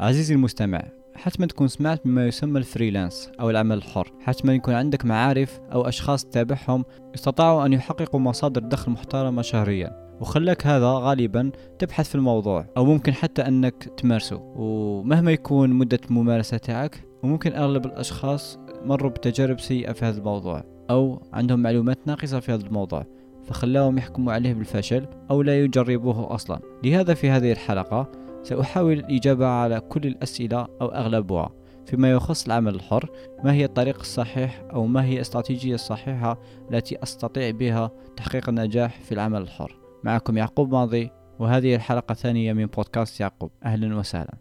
عزيزي المستمع حتما تكون سمعت بما يسمى الفريلانس أو العمل الحر. حتما يكون عندك معارف أو أشخاص تتابعهم استطاعوا أن يحققوا مصادر دخل محترمة شهريا. وخلاك هذا غالبا تبحث في الموضوع أو ممكن حتى أنك تمارسه. ومهما يكون مدة الممارسة تاعك وممكن أغلب الأشخاص مروا بتجارب سيئة في هذا الموضوع أو عندهم معلومات ناقصة في هذا الموضوع فخلاهم يحكموا عليه بالفشل أو لا يجربوه أصلا. لهذا في هذه الحلقة سأحاول الإجابة على كل الأسئلة أو أغلبها فيما يخص العمل الحر ما هي الطريق الصحيح أو ما هي الاستراتيجية الصحيحة التي أستطيع بها تحقيق النجاح في العمل الحر. معكم يعقوب ماضي وهذه الحلقة الثانية من بودكاست يعقوب. أهلا وسهلا.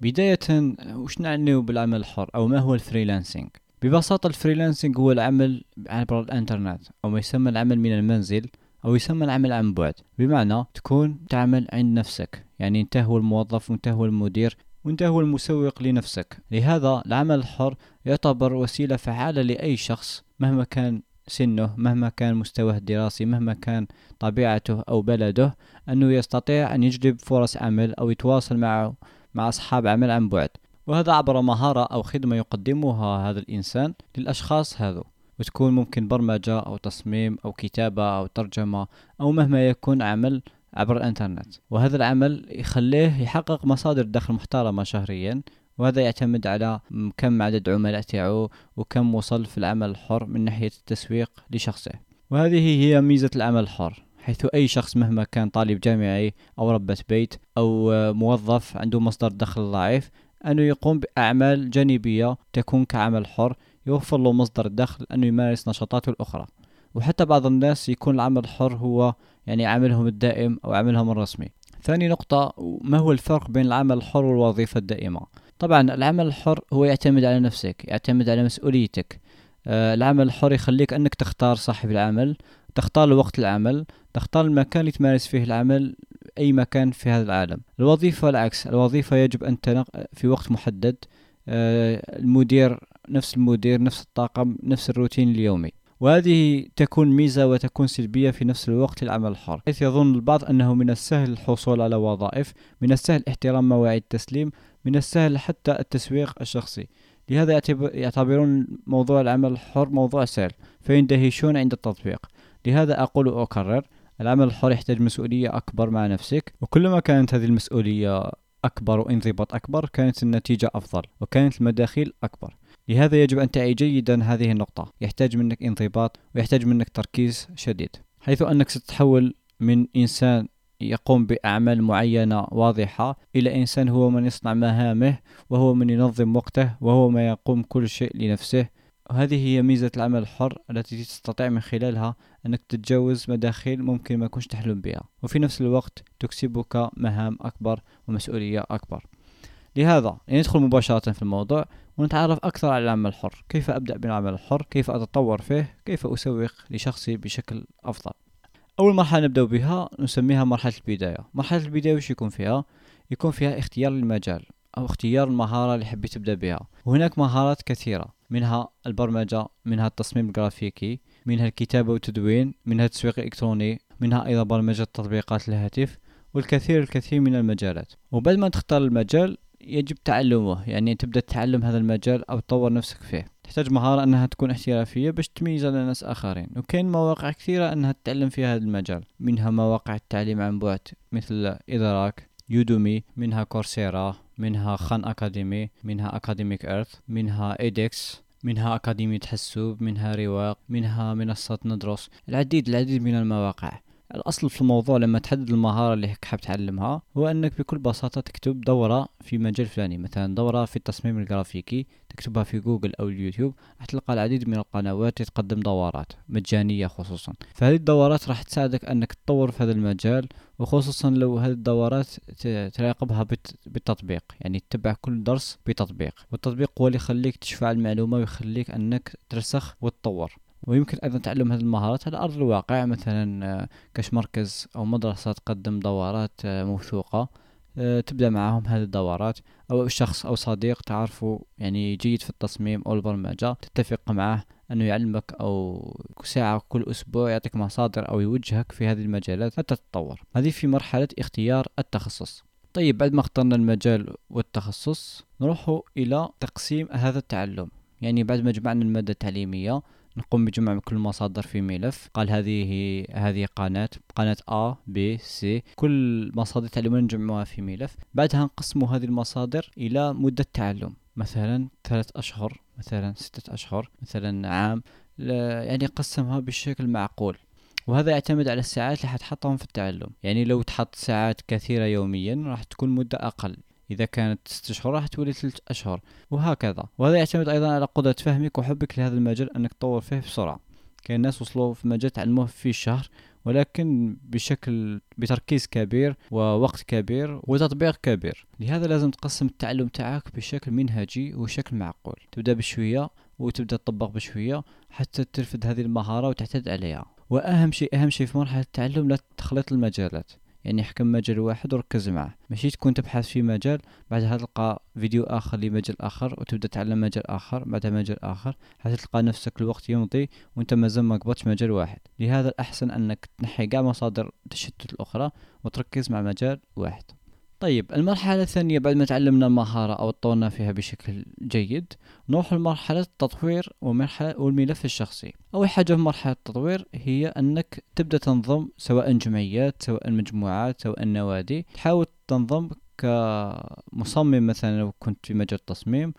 بداية وش نعني بالعمل الحر أو ما هو ال freelancing ببساطة ال freelancing هو العمل عبر الإنترنت أو ما يسمى العمل من المنزل أو يسمى العمل عن بعد. بمعنى تكون تعمل عند نفسك. يعني انت هو الموظف وانت هو المدير وانت هو المسوق لنفسك. لهذا العمل الحر يعتبر وسيلة فعالة لأي شخص مهما كان سنه مهما كان مستواه الدراسي مهما كان طبيعته أو بلده أنه يستطيع أن يجلب فرص عمل أو يتواصل معه مع أصحاب عمل عن بعد. وهذا عبر مهارة أو خدمة يقدمها هذا الإنسان للأشخاص هذو. وتكون ممكن برمجة أو تصميم أو كتابة أو ترجمة أو مهما يكون عمل عبر الإنترنت. وهذا العمل يخليه يحقق مصادر دخل محترمة شهريا وهذا يعتمد على كم عدد عملاء تاعو وكم وصل في العمل الحر من ناحية التسويق لشخصه. وهذه هي ميزة العمل الحر حيث أي شخص مهما كان طالب جامعي أو ربة بيت أو موظف عنده مصدر دخل ضعيف أنه يقوم بأعمال جانبية تكون كعمل حر يوفر له مصدر دخل أنه يمارس نشاطاته الأخرى. وحتى بعض الناس يكون العمل الحر هو يعني عملهم الدائم أو عملهم الرسمي. ثاني نقطة ما هو الفرق بين العمل الحر والوظيفة الدائمة؟ طبعا العمل الحر هو يعتمد على نفسك يعتمد على مسؤوليتك. آه العمل الحر يخليك أنك تختار صاحب العمل تختار وقت العمل تختار المكان اللي تمارس فيه العمل أي مكان في هذا العالم. الوظيفة العكس الوظيفة يجب أن تنق في وقت محدد. آه المدير نفس المدير نفس الطاقم نفس الروتين اليومي. وهذه تكون ميزة وتكون سلبية في نفس الوقت للعمل الحر حيث يظن البعض أنه من السهل الحصول على وظائف من السهل احترام مواعيد التسليم من السهل حتى التسويق الشخصي. لهذا يعتبرون موضوع العمل الحر موضوع سهل فيندهشون عند التطبيق. لهذا أقول وأكرر العمل الحر يحتاج مسؤولية أكبر مع نفسك وكلما كانت هذه المسؤولية أكبر وإنضباط أكبر كانت النتيجة أفضل وكانت المداخيل أكبر. لهذا يجب أن تعي جيدا هذه النقطة. يحتاج منك انضباط ويحتاج منك تركيز شديد. حيث أنك ستتحول من إنسان يقوم بأعمال معينة واضحة إلى إنسان هو من يصنع مهامه وهو من ينظم وقته وهو ما يقوم كل شيء لنفسه. وهذه هي ميزة العمل الحر التي تستطيع من خلالها أنك تتجاوز مداخيل ممكن ما كنتش تحلم بها. وفي نفس الوقت تكسبك مهام أكبر ومسؤولية أكبر. لهذا ندخل مباشرة في الموضوع ونتعرف أكثر على العمل الحر. كيف أبدأ بالعمل الحر؟ كيف أتطور فيه؟ كيف أسوق لشخصي بشكل أفضل؟ أول مرحلة نبدأ بها نسميها مرحلة البداية. مرحلة البداية وش يكون فيها؟ يكون فيها اختيار المجال أو اختيار المهارة اللي حبيت تبدأ بها. وهناك مهارات كثيرة منها البرمجة منها التصميم الجرافيكي منها الكتابة والتدوين منها التسويق الإلكتروني منها أيضا برمجة تطبيقات الهاتف والكثير الكثير من المجالات. وبعد ما تختار المجال يجب تعلمه يعني تبدأ تتعلم هذا المجال أو تطور نفسك فيه. تحتاج مهارة أنها تكون احترافية باش تميز على ناس آخرين. وكاين مواقع كثيرة أنها تتعلم فيها هذا المجال. منها مواقع التعليم عن بعد مثل إدراك يودومي منها كورسيرا منها خان أكاديمي منها أكاديميك إيرث منها إيدكس منها أكاديمية حسوب منها رواق منها منصة ندرس. العديد العديد من المواقع. الأصل في الموضوع لما تحدد المهارة اللي حاب تعلمها هو أنك بكل بساطة تكتب دورة في مجال فلاني. مثلا دورة في التصميم الجرافيكي تكتبها في جوجل أو اليوتيوب راح تلقى العديد من القنوات تقدم دورات مجانية خصوصا. فهذه الدورات راح تساعدك أنك تطور في هذا المجال وخصوصا لو هذه الدورات تراقبها بالتطبيق. يعني تتبع كل درس بتطبيق والتطبيق هو اللي يخليك تشفع المعلومة ويخليك أنك ترسخ وتطور. ويمكن أيضا تعلم هذه المهارات. على أرض الواقع مثلا آه، كش مركز أو مدرسة تقدم دورات آه، موثوقة آه، تبدأ معهم هذه الدورات أو شخص أو صديق تعرفه يعني جيد في التصميم أو البرمجة تتفق معه أنه يعلمك أو ساعة كل أسبوع يعطيك مصادر أو يوجهك في هذه المجالات حتى تتطور. هذه في مرحلة اختيار التخصص. طيب بعد ما اخترنا المجال والتخصص نروح إلى تقسيم هذا التعلم. يعني بعد ما جمعنا المادة التعليمية نقوم بجمع كل المصادر في ملف. قال هذه هذه قناة قناة A B C. كل مصادر التعليم نجمعها في ملف. بعدها نقسم هذه المصادر إلى مدة تعلم. مثلا ثلاث أشهر مثلا ستة أشهر مثلا عام. يعني قسمها بشكل معقول. وهذا يعتمد على الساعات اللي حتحطهم في التعلم. يعني لو تحط ساعات كثيرة يوميا راح تكون مدة أقل. إذا كانت ست أشهر راح تولي ثلاث أشهر وهكذا. وهذا يعتمد أيضا على قدرة فهمك وحبك لهذا المجال أنك تطور فيه بسرعة. كاين ناس وصلوا في مجال تعلموه في شهر ولكن بشكل بتركيز كبير ووقت كبير وتطبيق كبير. لهذا لازم تقسم التعلم تاعك بشكل منهجي وشكل معقول. تبدأ بشوية وتبدأ تطبق بشوية حتى ترفد هذه المهارة وتعتد عليها. وأهم شيء أهم شيء في مرحلة التعلم لا تخلط المجالات. يعني حكم مجال واحد وركز معه ماشي؟ تكون تبحث في مجال بعدها تلقى فيديو آخر لمجال آخر وتبدأ تعلم مجال آخر بعدها مجال آخر. حتى تلقى نفسك الوقت يمضي وانت مازال ما قبضتش مجال واحد. لهذا الأحسن أنك تنحي كاع مصادر التشتت الأخرى وتركز مع مجال واحد. طيب المرحلة الثانية بعد ما تعلمنا المهارة أو تطورنا فيها بشكل جيد نروح لمرحلة التطوير ومرحلة والملف الشخصي. أول حاجة في مرحلة التطوير هي أنك تبدأ تنظم سواء جمعيات سواء مجموعات سواء نوادي تحاول تنظم كمصمم مثلا لو كنت في مجال التصميم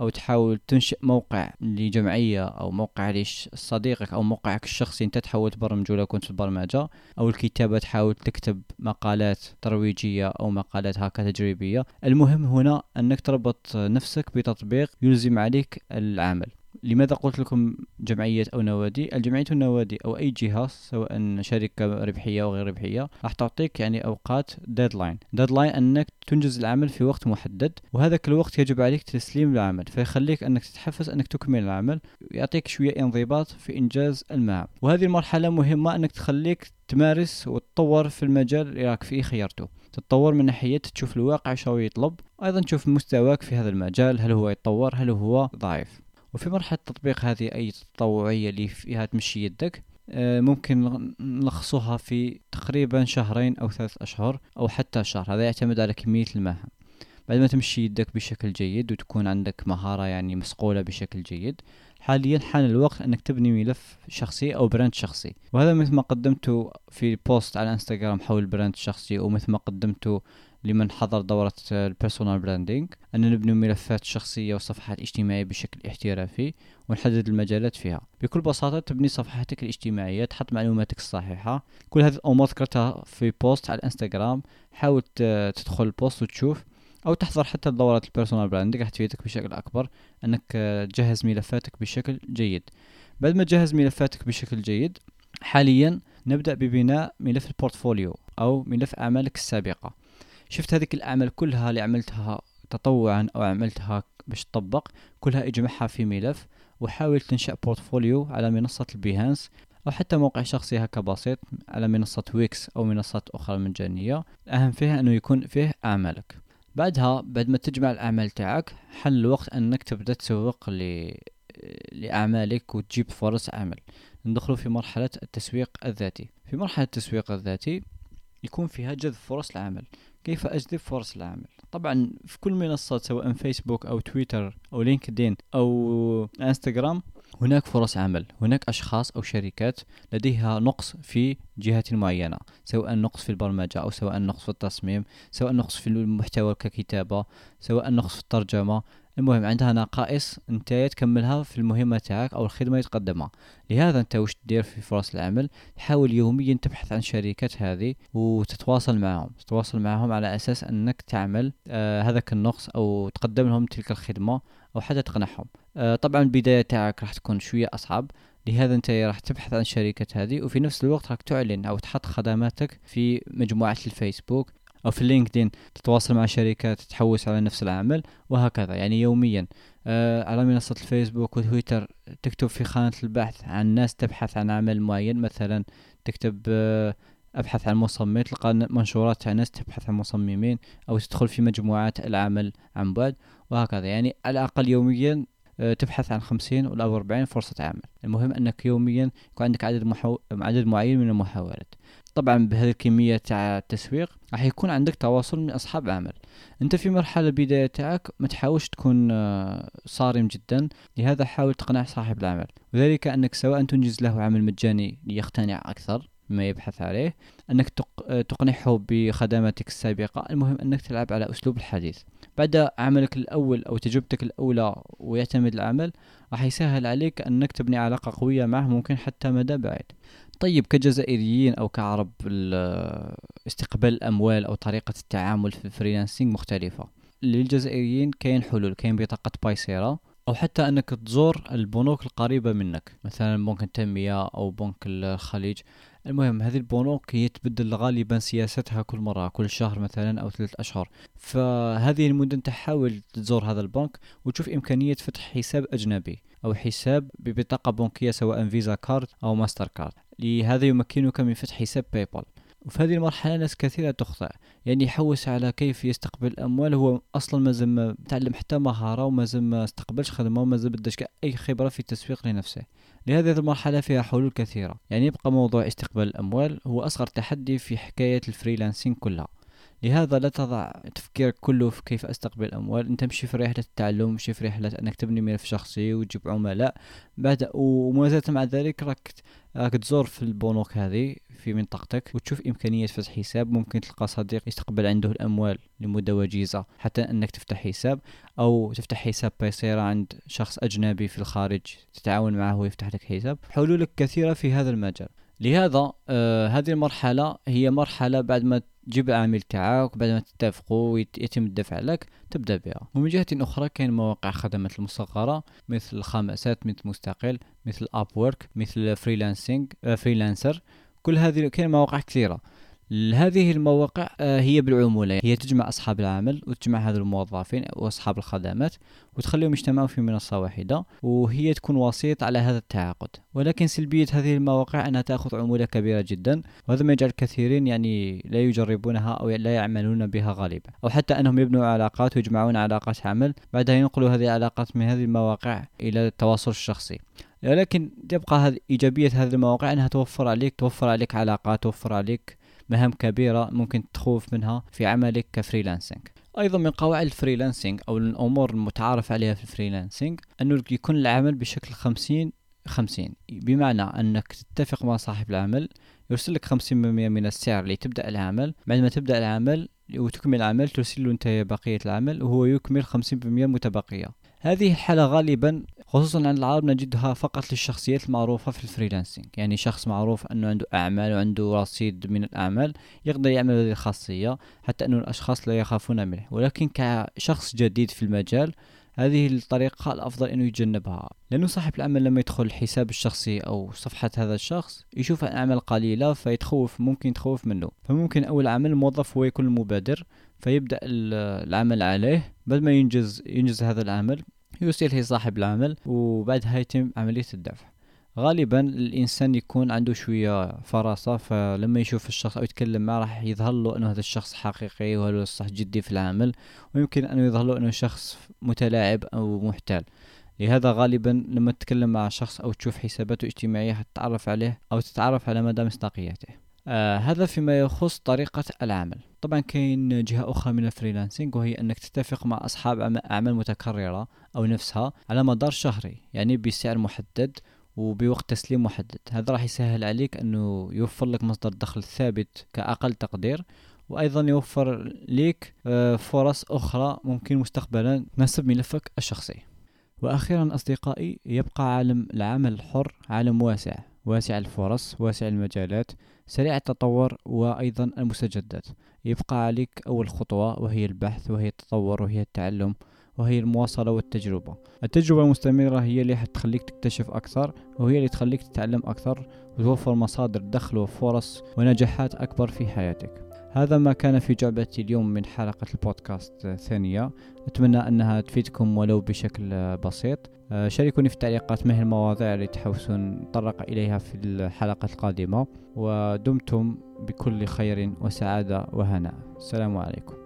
أو تحاول تنشئ موقع لجمعية أو موقع لصديقك أو موقعك الشخصي أنت تحاول تبرمج لو كنت في البرمجة أو الكتابة تحاول تكتب مقالات ترويجية أو مقالات هكا تجريبية. المهم هنا أنك تربط نفسك بتطبيق يلزم عليك العمل. لماذا قلت لكم جمعية أو نوادي؟ الجمعية والنوادي أو أي جهة سواء شركة ربحية أو غير ربحية راح تعطيك يعني أوقات deadline deadline أنك تنجز العمل في وقت محدد وهذاك الوقت يجب عليك تسليم العمل فيخليك أنك تتحفز أنك تكمل العمل ويعطيك شوية انضباط في إنجاز المهام. وهذه المرحلة مهمة أنك تخليك تمارس وتطور في المجال اللي راك فيه خيرته. تتطور من ناحية تشوف الواقع شو يطلب أيضا تشوف مستواك في هذا المجال هل هو يتطور هل هو ضعيف. وفي مرحلة تطبيق هذه أي تطوعية اللي فيها تمشي يدك آه، ممكن نلخصوها في تقريبا شهرين أو ثلاث أشهر أو حتى شهر هذا يعتمد على كمية المهام بعد ما تمشي يدك بشكل جيد وتكون عندك مهارة يعني مسقولة بشكل جيد حاليا حان الوقت إنك تبني ملف شخصي أو brand شخصي. وهذا مثل ما قدمته في post على إنستغرام حول ال brand الشخصي ومثل ما قدمته لمن حضر دورة ال personal branding أن نبني ملفات شخصية وصفحات اجتماعية بشكل احترافي ونحدد المجالات فيها. بكل بساطة تبني صفحاتك الاجتماعية تحط معلوماتك الصحيحة. كل هذه الأمور ذكرتها في post على الانستغرام حاول تدخل ال post وتشوف أو تحضر حتى دورات ال personal branding راح تفيدك بشكل أكبر. أنك تجهز ملفاتك بشكل جيد. بعد ما تجهز ملفاتك بشكل جيد حاليا نبدأ ببناء ملف ال portfolio أو ملف أعمالك السابقة. شفت هذيك الأعمال كلها اللي عملتها تطوعا أو عملتها باش تطبق كلها اجمعها في ملف وحاول تنشأ portfolio على منصة البيهانس أو حتى موقع شخصي هكا بسيط على منصة ويكس أو منصات أخرى مجانية الأهم فيها أنه يكون فيه أعمالك. بعدها بعد ما تجمع الأعمال تاعك حل الوقت أنك تبدأ تسوق ل... لأعمالك وتجيب فرص عمل. ندخل في مرحلة التسويق الذاتي. في مرحلة التسويق الذاتي يكون فيها جذب فرص العمل. كيف أجذب فرص العمل؟ طبعا في كل منصة سواء فيسبوك أو تويتر أو لينكدين أو إنستغرام هناك فرص عمل هناك أشخاص أو شركات لديها نقص في جهة معينة سواء نقص في البرمجة أو سواء نقص في التصميم سواء نقص في المحتوى ككتابة سواء نقص في الترجمة. المهم عندها نقائص أنت تكملها في المهمة تاعك أو الخدمة اللي تقدمها. لهذا أنت وش تدير في فرص العمل؟ تحاول يوميا تبحث عن شركات هذه وتتواصل معهم. تتواصل معهم على أساس أنك تعمل آه هذاك النقص أو تقدم لهم تلك الخدمة أو حتى تقنعهم. آه طبعا البداية تاعك راح تكون شوية أصعب. لهذا أنت راح تبحث عن الشركات هذه وفي نفس الوقت راح تعلن أو تحط خدماتك في مجموعة الفيسبوك. أو في لينكدين تتواصل مع شركات تحوس على نفس العمل وهكذا. يعني يوميا آه على منصة الفيسبوك وتويتر تكتب في خانة البحث عن ناس تبحث عن عمل معين. مثلا تكتب آه أبحث عن مصمم تلقى منشورات تاع ناس تبحث عن مصممين أو تدخل في مجموعات العمل عن بعد وهكذا. يعني على الأقل يوميا آه، تبحث عن خمسين ولا أربعين فرصة عمل. المهم أنك يوميا يكون عندك عدد, محو... عدد معين من المحاولات طبعا بهذه الكمية تاع التسويق راح يكون عندك تواصل من أصحاب العمل أنت في مرحلة البداية تاعك ما تحاولش تكون آه، صارم جدا لهذا حاول تقنع صاحب العمل. وذلك أنك سواء تنجز له عمل مجاني ليقتنع أكثر ما يبحث عليه أنك تقنعه بخدماتك السابقة المهم أنك تلعب على أسلوب الحديث. بعد عملك الأول أو تجربتك الأولى ويعتمد العمل راح يسهل عليك أنك تبني علاقة قوية معه ممكن حتى مدى بعيد. طيب كجزائريين أو كعرب استقبال الأموال أو طريقة التعامل في الفريلانسينج مختلفة. للجزائريين كاين حلول كاين بطاقة بايسيرا أو حتى أنك تزور البنوك القريبة منك. مثلا بنك التنمية أو بنك الخليج. المهم هذه البنوك هي تبدل غالبا سياستها كل مرة كل شهر مثلا أو ثلاث أشهر. فهذه المدن تحاول تزور هذا البنك وتشوف إمكانية فتح حساب أجنبي أو حساب ببطاقة بنكية سواء فيزا كارد أو ماستر كارد. لهذا يمكنك من فتح حساب باي بال وفي هذه المرحلة ناس كثيرة تخطئ. يعني يحوس على كيف يستقبل الأموال هو أصلا مازال ما تعلم حتى مهارة ومازال ما استقبلش خدمة ومازال بداش أي خبرة في التسويق لنفسه. لهذه المرحلة فيها حلول كثيرة. يعني يبقى موضوع استقبال الأموال هو أصغر تحدي في حكاية ال freelancing كلها. لهذا لا تضع تفكيرك كله في كيف أستقبل الأموال. أنت مشي في رحلة التعلم مشي في رحلة أنك تبني ملف شخصي وتجيب عملاء. بعد وما مع ذلك راك راك تزور في البنوك هذه. في منطقتك وتشوف إمكانية فتح حساب ممكن تلقى صديق يستقبل عنده الأموال لمدة وجيزة حتى أنك تفتح حساب أو تفتح حساب بايسيرا عند شخص أجنبي في الخارج تتعاون معه ويفتح لك حساب. حلولك كثيرة في هذا المجال. لهذا آه هذه المرحلة هي مرحلة بعد ما تجيب العميل تاعك بعد ما تتفقوا ويتم الدفع لك تبدأ بها. ومن جهة أخرى كاين مواقع خدمات المصغرة مثل الخمسات مثل مستقل مثل اب وورك مثل freelancing آه فريلانسر كل هذه كاين مواقع كثيرة. هذه المواقع آه، هي بالعمولة. هي تجمع أصحاب العمل وتجمع هذا الموظفين وأصحاب الخدمات وتخليهم يجتمعوا في منصة واحدة وهي تكون وسيط على هذا التعاقد. ولكن سلبية هذه المواقع أنها تأخذ عمولة كبيرة جدا وهذا ما يجعل كثيرين يعني لا يجربونها أو لا يعملون بها غالبا. أو حتى أنهم يبنوا علاقات ويجمعون علاقات عمل بعدها ينقلوا هذه العلاقات من هذه المواقع إلى التواصل الشخصي. ولكن تبقى هذه إيجابية هذه المواقع أنها توفر عليك توفر عليك علاقات توفر عليك مهام كبيرة ممكن تخوف منها في عملك ك freelancing أيضا من قواعد ال freelancing أو الأمور المتعارف عليها في ال freelancing انه يكون العمل بشكل خمسين خمسين بمعنى أنك تتفق مع صاحب العمل يرسل لك خمسين من السعر اللي تبدأ العمل بعد ما تبدأ العمل وتكمل العمل ترسل له انت بقية العمل وهو يكمل خمسين متبقية. هذه الحالة غالبا خصوصا عند العرب نجدها فقط للشخصيات المعروفة في الفريلانسينج. يعني شخص معروف أنه عنده أعمال وعنده رصيد من الأعمال يقدر يعمل هذه الخاصية حتى أن الأشخاص لا يخافون منه. ولكن كشخص جديد في المجال هذه الطريقة الأفضل أنه يتجنبها لأنه صاحب العمل لما يدخل الحساب الشخصي أو صفحة هذا الشخص يشوف الأعمال قليلة فيتخوف ممكن يتخوف منه. فممكن أول عمل الموظف هو يكون المبادر فيبدأ العمل عليه. بعد ما ينجز ينجز هذا العمل يرسله صاحب العمل وبعدها يتم عملية الدفع. غالبا الإنسان يكون عنده شوية فراسه فلما يشوف الشخص أو يتكلم معه راح يظهر له إنه هذا الشخص حقيقي وهذا الشخص جدي في العمل ويمكن أنه يظهر له إنه شخص متلاعب أو محتال. لهذا غالبا لما تتكلم مع شخص أو تشوف حساباته الاجتماعية حتتعرف عليه أو تتعرف على مدى مصداقيته. آه هذا فيما يخص طريقة العمل. طبعا كاين جهة أخرى من الفريلانسينج وهي أنك تتفق مع أصحاب أعمال متكررة أو نفسها على مدار شهري يعني بسعر محدد وبوقت تسليم محدد. هذا راح يسهل عليك أنه يوفر لك مصدر دخل ثابت كأقل تقدير وأيضا يوفر لك آه، فرص أخرى ممكن مستقبلا تناسب ملفك الشخصي. وأخيرا أصدقائي يبقى عالم العمل الحر عالم واسع. واسع الفرص واسع المجالات سريع التطور وأيضا المستجدات. يبقى عليك أول خطوة وهي البحث وهي التطور وهي التعلم وهي المواصلة والتجربة. التجربة المستمرة هي اللي حتخليك تكتشف أكثر وهي اللي تخليك تتعلم أكثر وتوفر مصادر دخل وفرص ونجاحات أكبر في حياتك. هذا ما كان في جعبتي اليوم من حلقة البودكاست الثانية أتمنى أنها تفيدكم ولو بشكل بسيط. آه، شاركوني في التعليقات ما هي المواضيع اللي تحوسون نتطرق إليها في الحلقة القادمة. ودمتم بكل خير وسعادة وهناء. السلام عليكم.